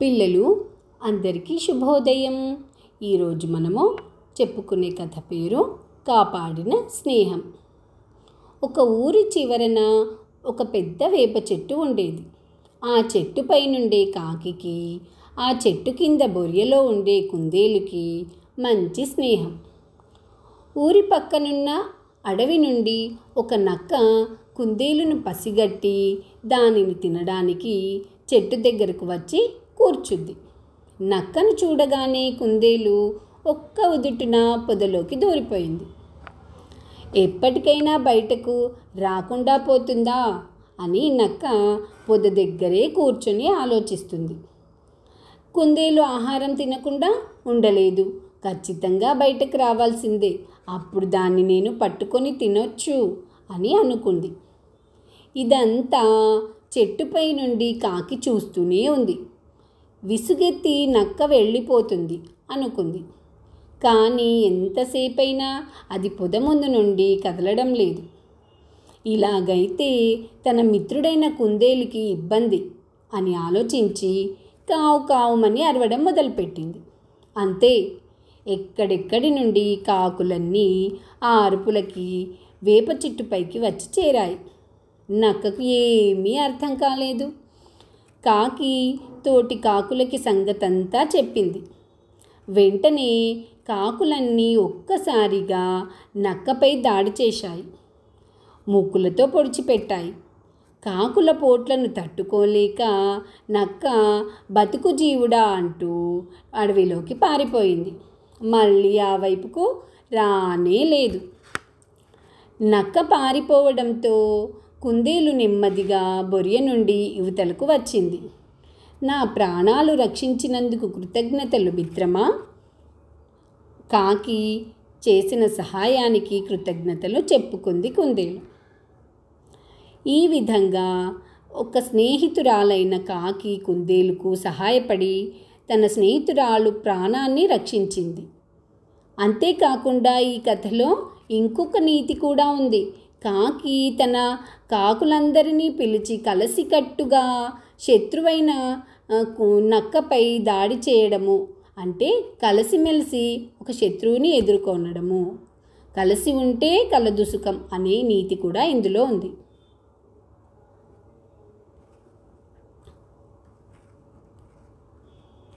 పిల్లలు అందరికీ శుభోదయం. ఈరోజు మనము చెప్పుకునే కథ పేరు కాపాడిన స్నేహం. ఒక ఊరి చివరన ఒక పెద్ద వేప చెట్టు ఉండేది. ఆ చెట్టు నుండే కాకికి ఆ చెట్టు కింద బొరియలో ఉండే కుందేలుకి మంచి స్నేహం. ఊరి పక్కనున్న అడవి నుండి ఒక నక్క కుందేలును పసిగట్టి దానిని తినడానికి చెట్టు దగ్గరకు వచ్చి కూర్చుంది నక్కను చూడగానే కుందేలు ఒక్క ఉదుటున పొదలోకి దూరిపోయింది. ఎప్పటికైనా బయటకు రాకుండా పోతుందా అని నక్క పొద దగ్గరే కూర్చొని ఆలోచిస్తుంది. కుందేలు ఆహారం తినకుండా ఉండలేదు. ఖచ్చితంగా బయటకు రావాల్సిందే. అప్పుడు దాన్ని నేను పట్టుకొని తినొచ్చు అని అనుకుంది. ఇదంతా చెట్టుపై నుండి కాకి చూస్తూనే ఉంది. విసుగెత్తి నక్క వెళ్ళిపోతుంది అనుకుంది. కానీ ఎంతసేపైనా అది పొద ముందు నుండి కదలడం లేదు. ఇలాగైతే తన మిత్రుడైన కుందేలికి ఇబ్బంది అని ఆలోచించి కావు కావుమని అరవడం మొదలుపెట్టింది. అంతే ఎక్కడెక్కడి నుండి కాకులన్నీ ఆ అరుపులకి వేప చెట్టుపైకి వచ్చి చేరాయి. నక్కకు ఏమీ అర్థం కాలేదు. కాకి తోటి కాకులకి సంగతంతా చెప్పింది. వెంటనే కాకులన్నీ ఒక్కసారిగా నక్కపై దాడి చేశాయి. ముక్కులతో పొడిచిపెట్టాయి. కాకుల పోట్లను తట్టుకోలేక నక్క బతుకు జీవుడా అంటూ అడవిలోకి పారిపోయింది. మళ్ళీ ఆ వైపుకు రానే లేదు. నక్క పారిపోవడంతో కుందేలు నెమ్మదిగా బొరియ నుండి యువతలకు వచ్చింది. నా ప్రాణాలు రక్షించినందుకు కృతజ్ఞతలు మిత్రమా? కాకి చేసిన సహాయానికి కృతజ్ఞతలు చెప్పుకుంది కుందేలు. ఈ విధంగా ఒక స్నేహితురాలైన కాకి కుందేలుకు సహాయపడి తన స్నేహితురాలు ప్రాణాన్ని రక్షించింది. అంతేకాకుండా ఈ కథలో ఇంకొక నీతి కూడా ఉంది. కాకి తన కాకులందరినీ పిలిచి కలసికట్టుగా శత్రువైన నక్కపై దాడి చేయడము. అంటే కలిసిమెలిసి ఒక శత్రువుని ఎదుర్కొనడము. కలిసి ఉంటే కలదుసుకం అనే నీతి కూడా ఇందులో ఉంది.